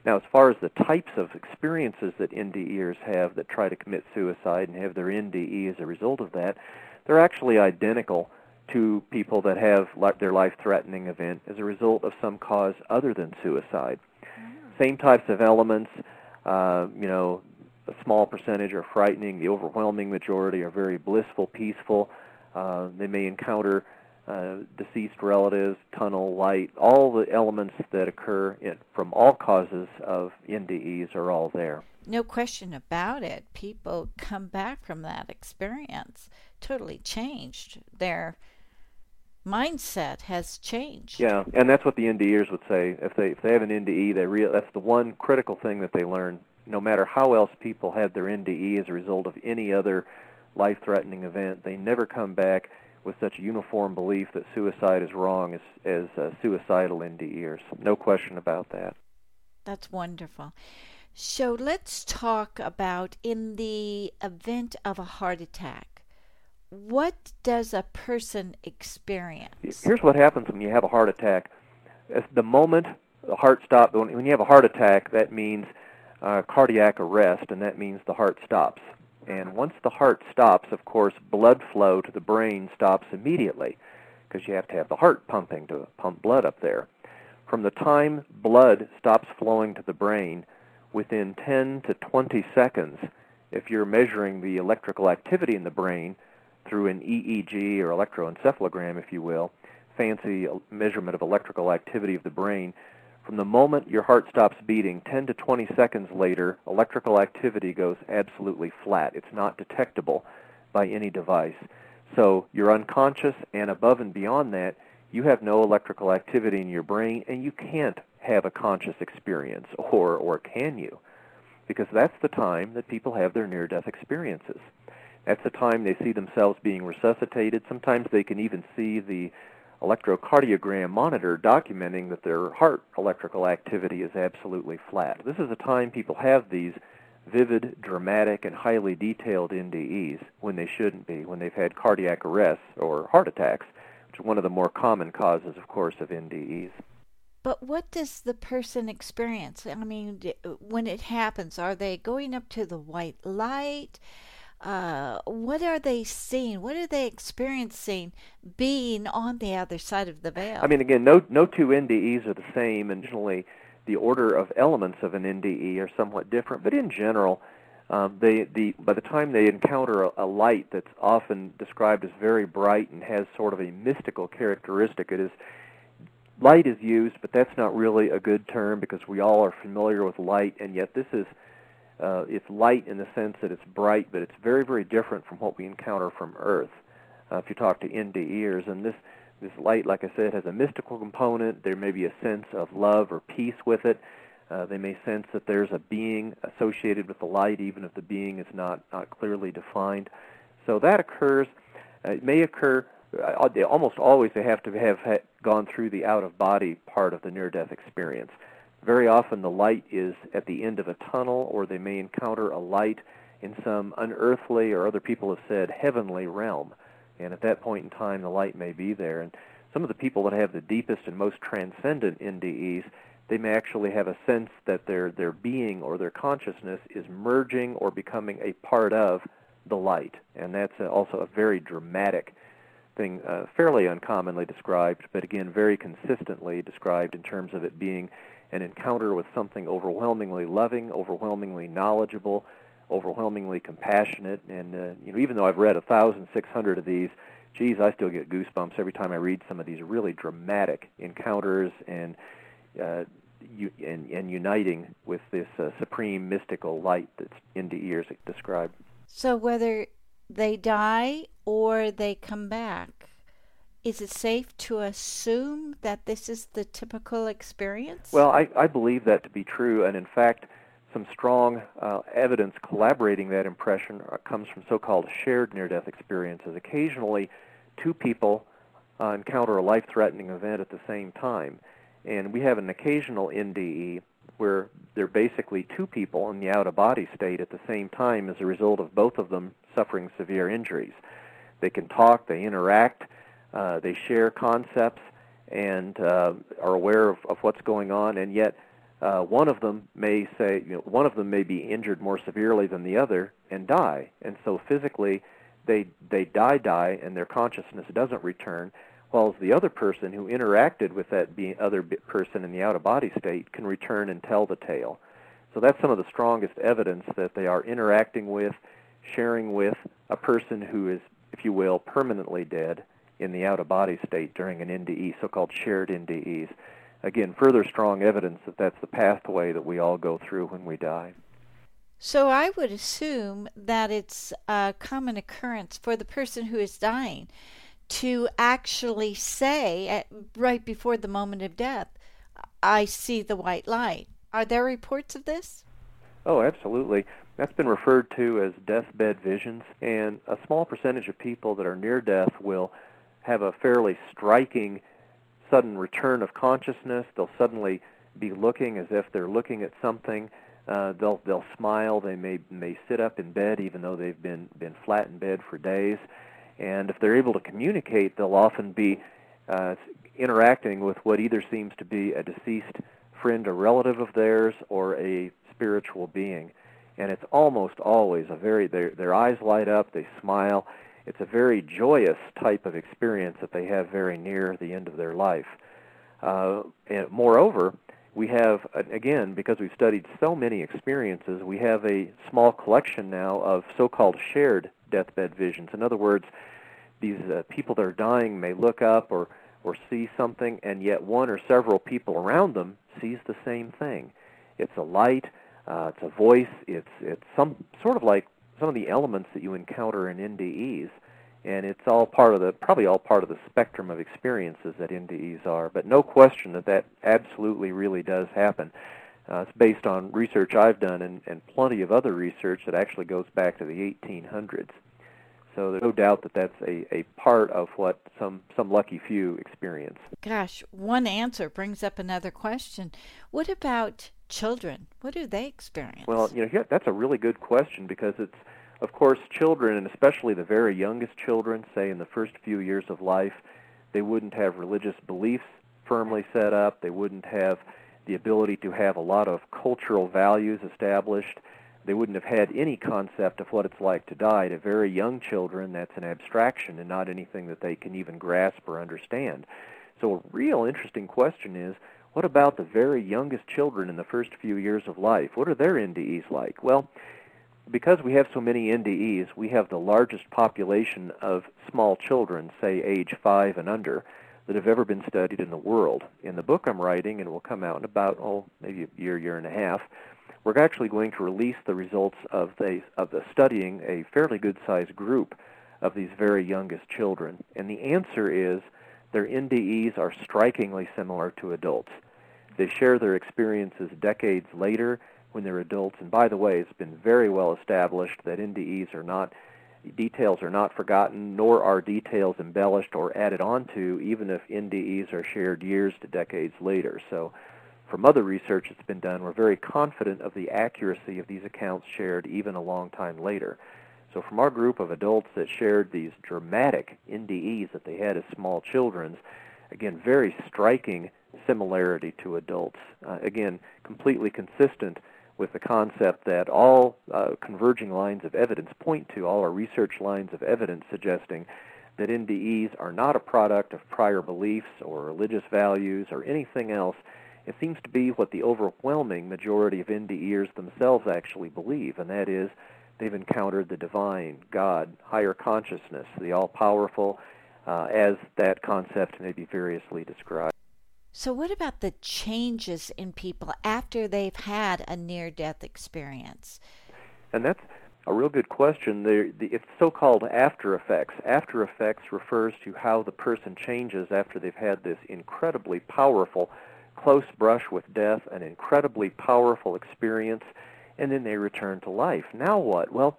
Now, as far as the types of experiences that NDEers have that try to commit suicide and have their NDE as a result of that, they're actually identical to people that have their life-threatening event as a result of some cause other than suicide. Mm. Same types of elements, uh, you know, a small percentage are frightening. The overwhelming majority are very blissful, peaceful. Uh, they may encounter uh, deceased relatives, tunnel, light, all the elements that occur in, from all causes of NDEs are all there. No question about it. People come back from that experience totally changed. Their mindset has changed. Yeah, and that's what the NDEers would say. If they if they have an NDE, they real that's the one critical thing that they learn. No matter how else people had their NDE as a result of any other life-threatening event, they never come back with such a uniform belief that suicide is wrong as as uh, suicidal NDEers. No question about that. That's wonderful. So let's talk about in the event of a heart attack. What does a person experience? Here's what happens when you have a heart attack. As the moment the heart stops, when you have a heart attack, that means uh, cardiac arrest, and that means the heart stops. And once the heart stops, of course, blood flow to the brain stops immediately because you have to have the heart pumping to pump blood up there. From the time blood stops flowing to the brain, within 10 to 20 seconds, if you're measuring the electrical activity in the brain through an EEG or electroencephalogram, if you will, fancy measurement of electrical activity of the brain, from the moment your heart stops beating, 10 to 20 seconds later, electrical activity goes absolutely flat. It's not detectable by any device. So you're unconscious, and above and beyond that, you have no electrical activity in your brain, and you can't have a conscious experience, or, or can you? Because that's the time that people have their near death experiences. That's the time they see themselves being resuscitated. Sometimes they can even see the electrocardiogram monitor documenting that their heart electrical activity is absolutely flat. This is a time people have these vivid, dramatic, and highly detailed NDEs when they shouldn't be, when they've had cardiac arrests or heart attacks, which is one of the more common causes, of course, of NDEs. But what does the person experience? I mean, when it happens, are they going up to the white light? Uh, what are they seeing? What are they experiencing being on the other side of the veil? I mean, again, no no two NDEs are the same, and generally the order of elements of an NDE are somewhat different. But in general, um, they the by the time they encounter a, a light that's often described as very bright and has sort of a mystical characteristic, it is light is used, but that's not really a good term because we all are familiar with light, and yet this is uh, it's light in the sense that it's bright, but it's very, very different from what we encounter from Earth. Uh, if you talk to NDEers, and this this light, like I said, has a mystical component. There may be a sense of love or peace with it. Uh, they may sense that there's a being associated with the light, even if the being is not not clearly defined. So that occurs. Uh, it may occur. Uh, almost always, they have to have ha- gone through the out-of-body part of the near-death experience. Very often the light is at the end of a tunnel, or they may encounter a light in some unearthly, or other people have said, heavenly realm. And at that point in time, the light may be there. And some of the people that have the deepest and most transcendent NDEs, they may actually have a sense that their, their being or their consciousness is merging or becoming a part of the light. And that's also a very dramatic thing, uh, fairly uncommonly described, but again, very consistently described in terms of it being an encounter with something overwhelmingly loving, overwhelmingly knowledgeable, overwhelmingly compassionate. And uh, you know, even though I've read a thousand six hundred of these, geez, I still get goosebumps every time I read some of these really dramatic encounters and uh, and, and uniting with this uh, supreme mystical light that's NDEers described. So whether they die or they come back, is it safe to assume that this is the typical experience? Well, I, I believe that to be true, and in fact, some strong uh, evidence corroborating that impression uh, comes from so-called shared near-death experiences. Occasionally, two people uh, encounter a life-threatening event at the same time, and we have an occasional NDE where there are basically two people in the out-of-body state at the same time as a result of both of them suffering severe injuries. They can talk, they interact, uh, they share concepts and uh, are aware of, of what's going on, and yet uh, one of them may say, you know, one of them may be injured more severely than the other and die, and so physically they they die die and their consciousness doesn't return, while the other person who interacted with that other person in the out of body state can return and tell the tale. So that's some of the strongest evidence that they are interacting with, sharing with a person who is if you will, permanently dead in the out of body state during an NDE, so called shared NDEs. Again, further strong evidence that that's the pathway that we all go through when we die. So I would assume that it's a common occurrence for the person who is dying to actually say at, right before the moment of death, I see the white light. Are there reports of this? Oh, absolutely. That's been referred to as deathbed visions, and a small percentage of people that are near death will have a fairly striking sudden return of consciousness. They'll suddenly be looking as if they're looking at something. Uh, they'll they'll smile. They may may sit up in bed even though they've been been flat in bed for days. And if they're able to communicate, they'll often be uh, interacting with what either seems to be a deceased friend or relative of theirs or a spiritual being. And it's almost always a very their their eyes light up. They smile it's a very joyous type of experience that they have very near the end of their life. Uh, and moreover, we have, again, because we've studied so many experiences, we have a small collection now of so-called shared deathbed visions. In other words, these uh, people that are dying may look up or, or see something, and yet one or several people around them sees the same thing. It's a light, uh, it's a voice, it's, it's some sort of like some of the elements that you encounter in NDEs, and it's all part of the probably all part of the spectrum of experiences that NDEs are. But no question that that absolutely really does happen. Uh, it's based on research I've done and, and plenty of other research that actually goes back to the 1800s. So there's no doubt that that's a, a part of what some, some lucky few experience. Gosh, one answer brings up another question. What about children? What do they experience? Well, you know, yeah, that's a really good question because it's, of course, children, and especially the very youngest children, say in the first few years of life, they wouldn't have religious beliefs firmly set up. They wouldn't have the ability to have a lot of cultural values established. They wouldn't have had any concept of what it's like to die. To very young children, that's an abstraction and not anything that they can even grasp or understand. So a real interesting question is, what about the very youngest children in the first few years of life? What are their NDEs like? Well, because we have so many NDEs, we have the largest population of small children, say age 5 and under, that have ever been studied in the world. In the book I'm writing, and it will come out in about, oh, maybe a year, year and a half, we're actually going to release the results of the, of the studying a fairly good-sized group of these very youngest children. And the answer is their NDEs are strikingly similar to adults. They share their experiences decades later when they're adults. And by the way, it's been very well established that NDEs are not details are not forgotten, nor are details embellished or added onto, even if NDEs are shared years to decades later. So, from other research that's been done, we're very confident of the accuracy of these accounts shared even a long time later. So from our group of adults that shared these dramatic NDEs that they had as small children, again, very striking similarity to adults. Uh, again, completely consistent with the concept that all uh, converging lines of evidence point to, all our research lines of evidence suggesting that NDEs are not a product of prior beliefs or religious values or anything else. It seems to be what the overwhelming majority of NDEers themselves actually believe, and that is they've encountered the divine, God, higher consciousness, the all-powerful, uh, as that concept may be variously described. So, what about the changes in people after they've had a near death experience? And that's a real good question. The, the, it's so-called after effects. After effects refers to how the person changes after they've had this incredibly powerful close brush with death, an incredibly powerful experience, and then they return to life. Now what? Well,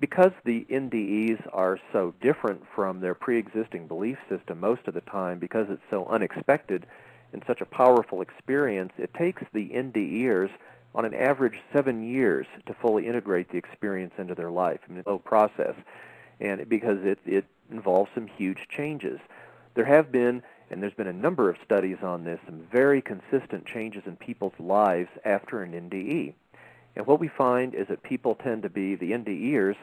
because the NDEs are so different from their pre-existing belief system most of the time, because it's so unexpected and such a powerful experience, it takes the NDEers on an average seven years to fully integrate the experience into their life. I mean, it's a slow process, and because it, it involves some huge changes. There have been, and there's been a number of studies on this, some very consistent changes in people's lives after an NDE. And what we find is that people tend to be, the NDEers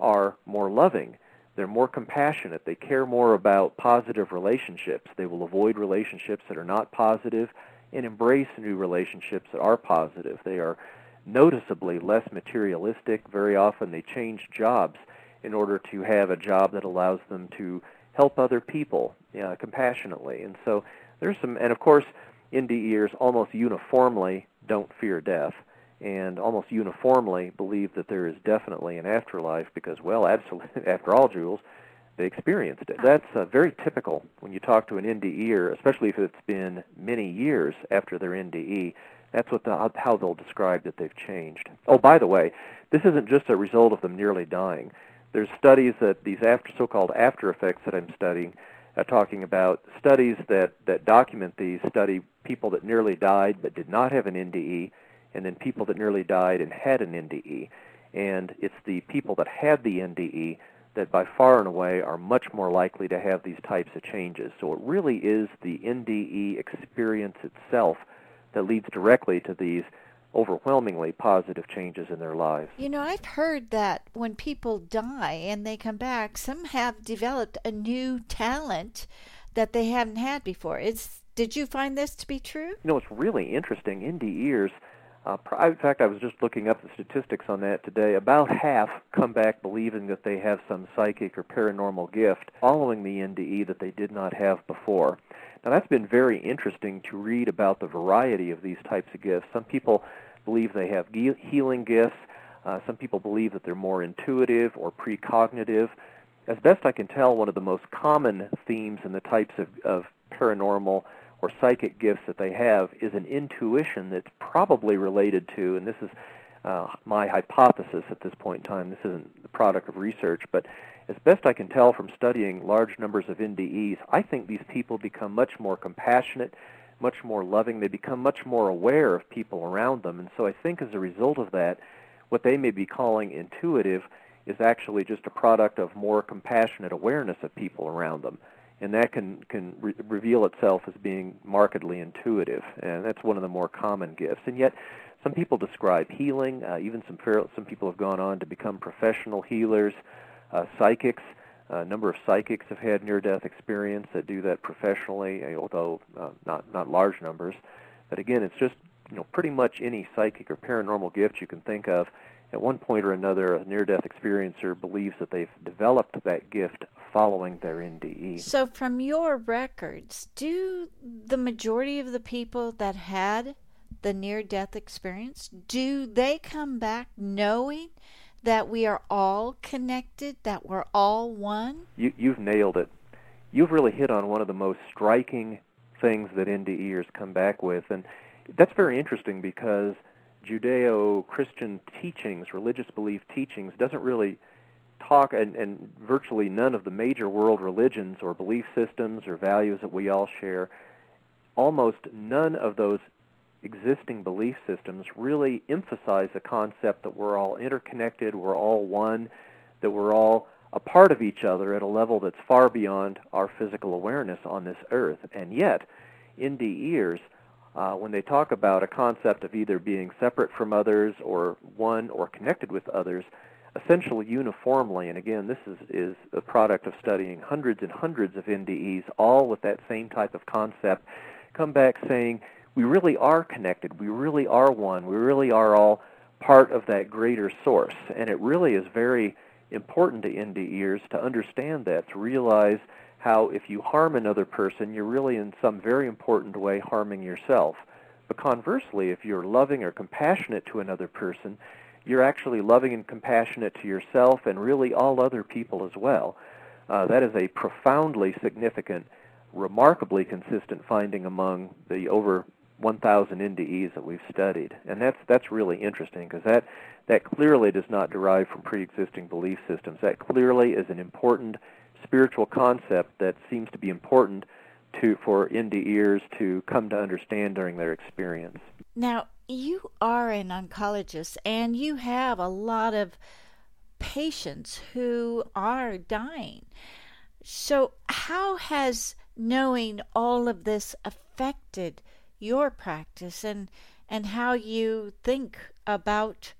are more loving. They're more compassionate. They care more about positive relationships. They will avoid relationships that are not positive and embrace new relationships that are positive. They are noticeably less materialistic. Very often they change jobs in order to have a job that allows them to help other people compassionately. And so there's some, and of course, NDEers almost uniformly don't fear death and almost uniformly believe that there is definitely an afterlife because, well, absolutely, [laughs] after all, Jules, they experienced it. That's uh, very typical when you talk to an NDEer, especially if it's been many years after their NDE. That's what the, how they'll describe that they've changed. Oh, by the way, this isn't just a result of them nearly dying. There's studies that these after, so-called after effects that I'm studying, uh, talking about studies that, that document these, study people that nearly died but did not have an NDE, and then people that nearly died and had an NDE. And it's the people that had the NDE that by far and away are much more likely to have these types of changes. So it really is the NDE experience itself that leads directly to these overwhelmingly positive changes in their lives. You know, I've heard that when people die and they come back, some have developed a new talent that they haven't had before. Is did you find this to be true? You know, it's really interesting. NDEers uh, in fact, I was just looking up the statistics on that today. About half come back believing that they have some psychic or paranormal gift following the NDE that they did not have before. Now, that's been very interesting to read about the variety of these types of gifts. Some people believe they have healing gifts. Uh, some people believe that they're more intuitive or precognitive. As best I can tell, one of the most common themes in the types of, of paranormal or psychic gifts that they have is an intuition that's probably related to, and this is uh, my hypothesis at this point in time. This isn't the product of research, but as best I can tell from studying large numbers of NDEs, I think these people become much more compassionate, much more loving. They become much more aware of people around them. And so I think as a result of that, what they may be calling intuitive is actually just a product of more compassionate awareness of people around them and that can can re- reveal itself as being markedly intuitive, and that's one of the more common gifts. And yet, some people describe healing. Uh, even some some people have gone on to become professional healers, uh, psychics. A number of psychics have had near-death experience that do that professionally, uh, although uh, not not large numbers. But again, it's just you know pretty much any psychic or paranormal gift you can think of at one point or another, a near death experiencer believes that they've developed that gift following their NDE. So, from your records, do the majority of the people that had the near death experience, do they come back knowing that we are all connected, that we're all one? You, you've nailed it. You've really hit on one of the most striking things that NDEers come back with. And that's very interesting because Judeo-Christian teachings, religious belief teachings, doesn't really talk, and, and virtually none of the major world religions or belief systems or values that we all share, almost none of those existing belief systems really emphasize the concept that we're all interconnected, we're all one, that we're all a part of each other at a level that's far beyond our physical awareness on this earth. And yet, NDEers uh, when they talk about a concept of either being separate from others or one or connected with others, essentially uniformly, and again, this is, is a product of studying hundreds and hundreds of NDEs, all with that same type of concept, come back saying, we really are connected, we really are one, we really are all part of that greater source. And it really is very important to NDEers to understand that, to realize how if you harm another person, you're really in some very important way harming yourself. But conversely, if you're loving or compassionate to another person, you're actually loving and compassionate to yourself and really all other people as well. Uh, that is a profoundly significant, remarkably consistent finding among the over 1,000 NDEs that we've studied, and that's that's really interesting because that that clearly does not derive from pre-existing belief systems. That clearly is an important spiritual concept that seems to be important to for NDEers to come to understand during their experience. Now, you are an oncologist and you have a lot of patients who are dying. So, how has knowing all of this affected your practice and and how you think about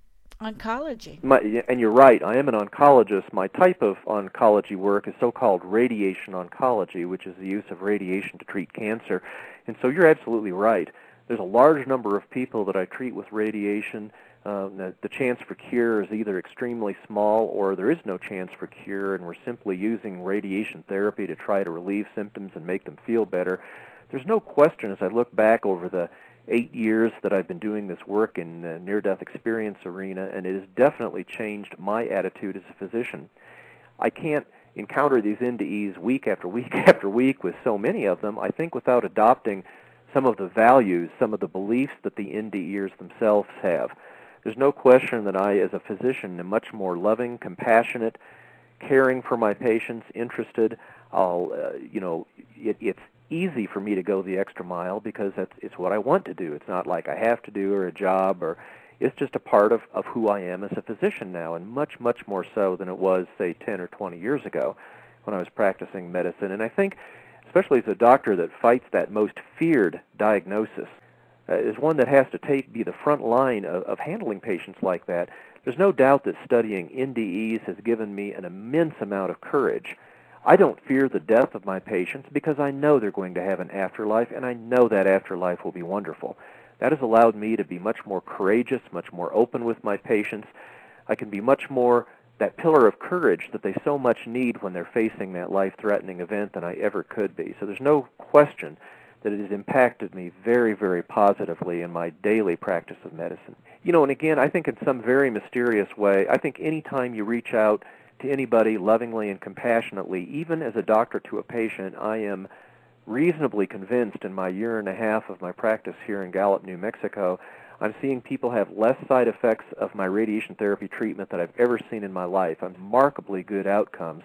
oncology. My, and you're right. I am an oncologist. My type of oncology work is so-called radiation oncology, which is the use of radiation to treat cancer. And so you're absolutely right. There's a large number of people that I treat with radiation. Uh, the, the chance for cure is either extremely small or there is no chance for cure, and we're simply using radiation therapy to try to relieve symptoms and make them feel better. There's no question as I look back over the eight years that I've been doing this work in the near-death experience arena, and it has definitely changed my attitude as a physician. I can't encounter these NDEs week after week [laughs] after week with so many of them, I think without adopting some of the values, some of the beliefs that the NDEers themselves have. There's no question that I, as a physician, am much more loving, compassionate, caring for my patients, interested. I'll, uh, you know, it, it's easy for me to go the extra mile because that's it's what I want to do. It's not like I have to do or a job or it's just a part of, of who I am as a physician now, and much, much more so than it was, say, 10 or 20 years ago when I was practicing medicine. And I think, especially as a doctor that fights that most feared diagnosis, uh, is one that has to take be the front line of, of handling patients like that. There's no doubt that studying NDEs has given me an immense amount of courage. I don't fear the death of my patients because I know they're going to have an afterlife, and I know that afterlife will be wonderful. That has allowed me to be much more courageous, much more open with my patients. I can be much more that pillar of courage that they so much need when they're facing that life-threatening event than I ever could be. So there's no question that it has impacted me very, very positively in my daily practice of medicine. You know, and again, I think in some very mysterious way, I think any time you reach out to anybody lovingly and compassionately, even as a doctor to a patient, I am reasonably convinced in my year and a half of my practice here in Gallup, New Mexico, I'm seeing people have less side effects of my radiation therapy treatment that I've ever seen in my life. I'm remarkably good outcomes.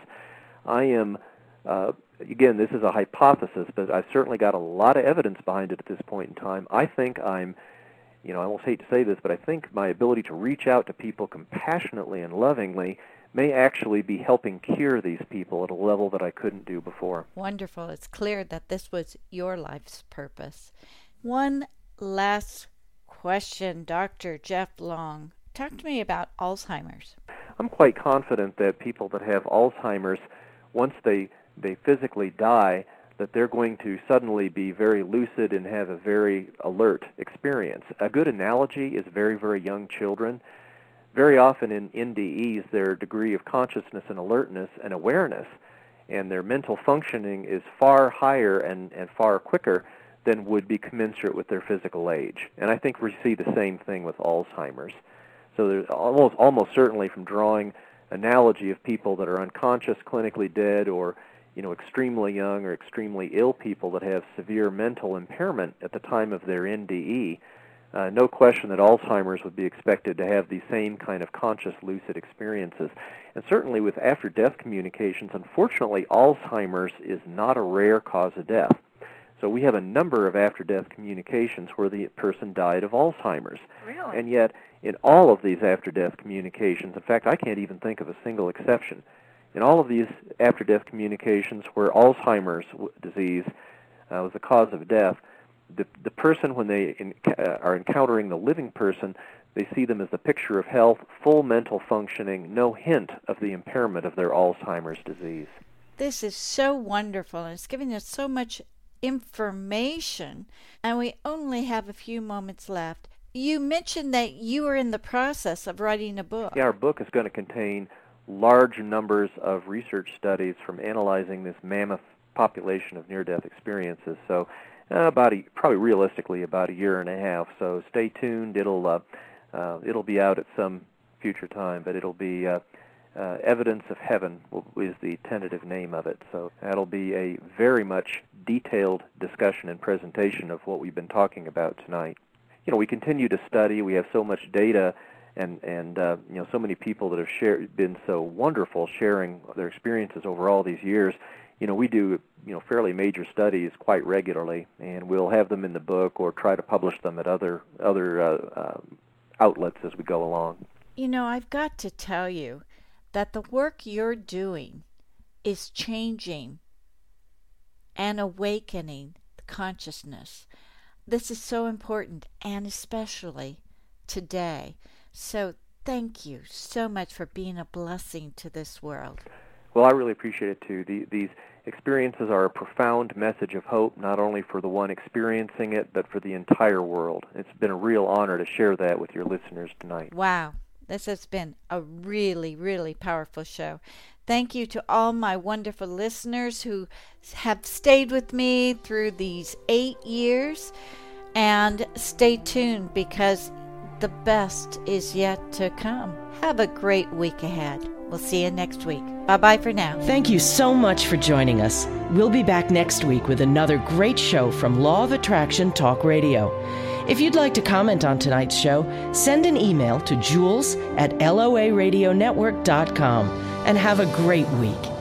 I am, uh, again, this is a hypothesis, but I've certainly got a lot of evidence behind it at this point in time. I think I'm, you know, I almost hate to say this, but I think my ability to reach out to people compassionately and lovingly may actually be helping cure these people at a level that I couldn't do before. Wonderful. It's clear that this was your life's purpose. One last question, Dr. Jeff Long. Talk to me about Alzheimer's. I'm quite confident that people that have Alzheimer's, once they, they physically die, that they're going to suddenly be very lucid and have a very alert experience. A good analogy is very, very young children very often in NDEs, their degree of consciousness and alertness and awareness and their mental functioning is far higher and, and far quicker than would be commensurate with their physical age. And I think we see the same thing with Alzheimer's. So there's almost almost certainly from drawing analogy of people that are unconscious, clinically dead, or you know extremely young or extremely ill people that have severe mental impairment at the time of their NDE uh, no question that Alzheimer's would be expected to have the same kind of conscious lucid experiences. And certainly with after death communications, unfortunately, Alzheimer's is not a rare cause of death. So we have a number of after death communications where the person died of Alzheimer's. Really? And yet, in all of these after death communications, in fact, I can't even think of a single exception. In all of these after death communications where Alzheimer's disease uh, was the cause of death, the the person when they in, uh, are encountering the living person, they see them as the picture of health, full mental functioning, no hint of the impairment of their Alzheimer's disease. This is so wonderful, and it's giving us so much information, and we only have a few moments left. You mentioned that you are in the process of writing a book. Yeah, our book is going to contain large numbers of research studies from analyzing this mammoth population of near-death experiences. So uh, about a, probably realistically about a year and a half. So stay tuned. It'll uh, uh, it'll be out at some future time, but it'll be uh, uh, Evidence of Heaven is the tentative name of it. So that'll be a very much detailed discussion and presentation of what we've been talking about tonight. You know, we continue to study. We have so much data and and uh, you know so many people that have shared, been so wonderful sharing their experiences over all these years you know, we do you know fairly major studies quite regularly, and we'll have them in the book or try to publish them at other other uh, uh, outlets as we go along. You know, I've got to tell you that the work you're doing is changing and awakening the consciousness. This is so important, and especially today. So, thank you so much for being a blessing to this world. Well, I really appreciate it too. The, these experiences are a profound message of hope, not only for the one experiencing it, but for the entire world. It's been a real honor to share that with your listeners tonight. Wow. This has been a really, really powerful show. Thank you to all my wonderful listeners who have stayed with me through these eight years. And stay tuned because the best is yet to come. Have a great week ahead. We'll see you next week. Bye bye for now. Thank you so much for joining us. We'll be back next week with another great show from Law of Attraction Talk Radio. If you'd like to comment on tonight's show, send an email to jules at loaradionetwork.com and have a great week.